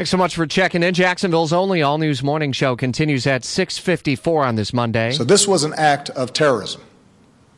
Thanks so much for checking in. Jacksonville's only all news morning show continues at 6:54 on this Monday. So this was an act of terrorism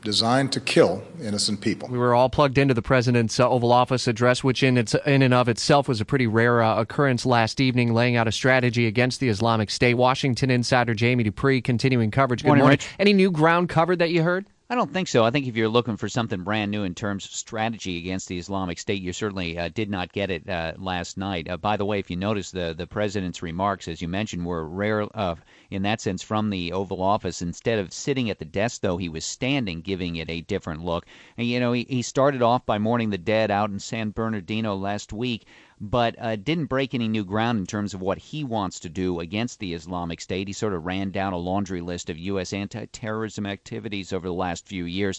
designed to kill innocent people. We were all plugged into the president's uh, Oval Office address, which in its in and of itself was a pretty rare uh, occurrence last evening, laying out a strategy against the Islamic State. Washington insider Jamie Dupree continuing coverage. Good morning. morning. Any new ground covered that you heard? I don't think so. I think if you're looking for something brand new in terms of strategy against the Islamic State, you certainly uh, did not get it uh, last night. Uh, by the way, if you notice, the the president's remarks, as you mentioned, were rare uh, in that sense from the Oval Office. Instead of sitting at the desk, though, he was standing, giving it a different look. And you know, he, he started off by mourning the dead out in San Bernardino last week but uh, didn't break any new ground in terms of what he wants to do against the Islamic State. He sort of ran down a laundry list of U.S. anti terrorism activities over the last few years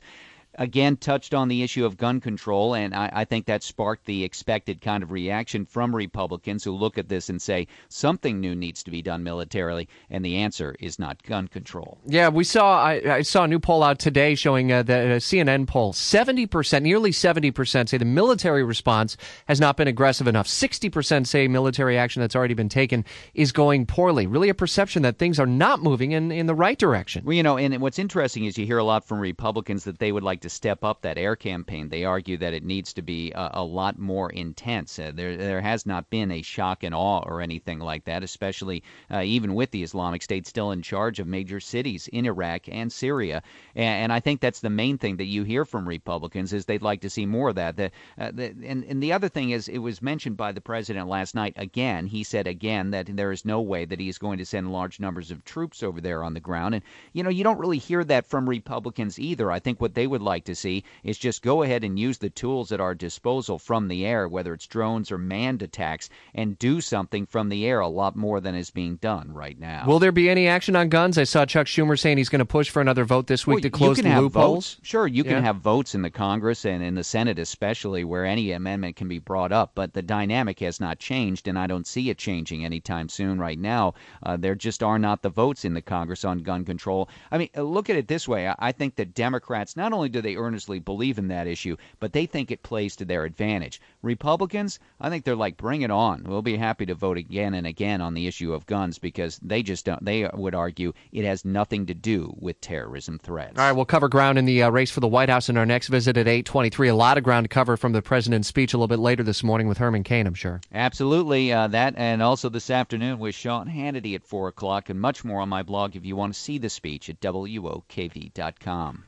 again touched on the issue of gun control, and I, I, think that sparked the expected kind of reaction from Republicans who look at this and say something new needs to be done militarily, and the answer is not gun control. Yeah, we saw. I, I saw a new poll out today showing uh, the uh, CNN poll: seventy percent, nearly seventy percent, say the military response has not been aggressive enough. Sixty percent say military action that's already been taken is going poorly. Really, a perception that things are not moving in in the right direction. Well, you know, and what's interesting is you hear a lot from Republicans that they would like to step up that air campaign. They argue that it needs to be a, a lot more intense. Uh, there, there has not been a shock and awe or anything like that, especially uh, even with the Islamic State still in charge of major cities in Iraq and Syria. And, and, I think that's the main thing that you hear from Republicans is they'd like to see more of that. The, uh, the, and, and the other thing is, it was mentioned by the president last night again. He said again that there is no way that he is going to send large numbers of troops over there on the ground. And you know, you don't really hear that from Republicans either. I think what they would like to see is just go ahead and use the tools at our disposal from the air, whether it's drones or manned attacks, and do something from the air a lot more than is being done right now. Will there be any action on guns? I saw Chuck Schumer saying he's going to push for another vote this week well, to close the loopholes. Votes. Sure, you yeah. can have votes in the Congress and in the Senate, especially where any amendment can be brought up, but the dynamic has not changed, and I don't see it changing anytime soon right now. Uh, there just are not the votes in the Congress on gun control. I mean, look at it this way I think that Democrats, not only do they earnestly believe in that issue, but they think it plays to their advantage. Republicans, I think they're like, bring it on. We'll be happy to vote again and again on the issue of guns because they just don't, they would argue it has nothing to do with terrorism threats. All right, we'll cover ground in the uh, race for the White House in our next visit at 823. A lot of ground to cover from the president's speech a little bit later this morning with Herman Cain, I'm sure. Absolutely. Uh, that and also this afternoon with Sean Hannity at 4 o'clock and much more on my blog if you want to see the speech at WOKV.com.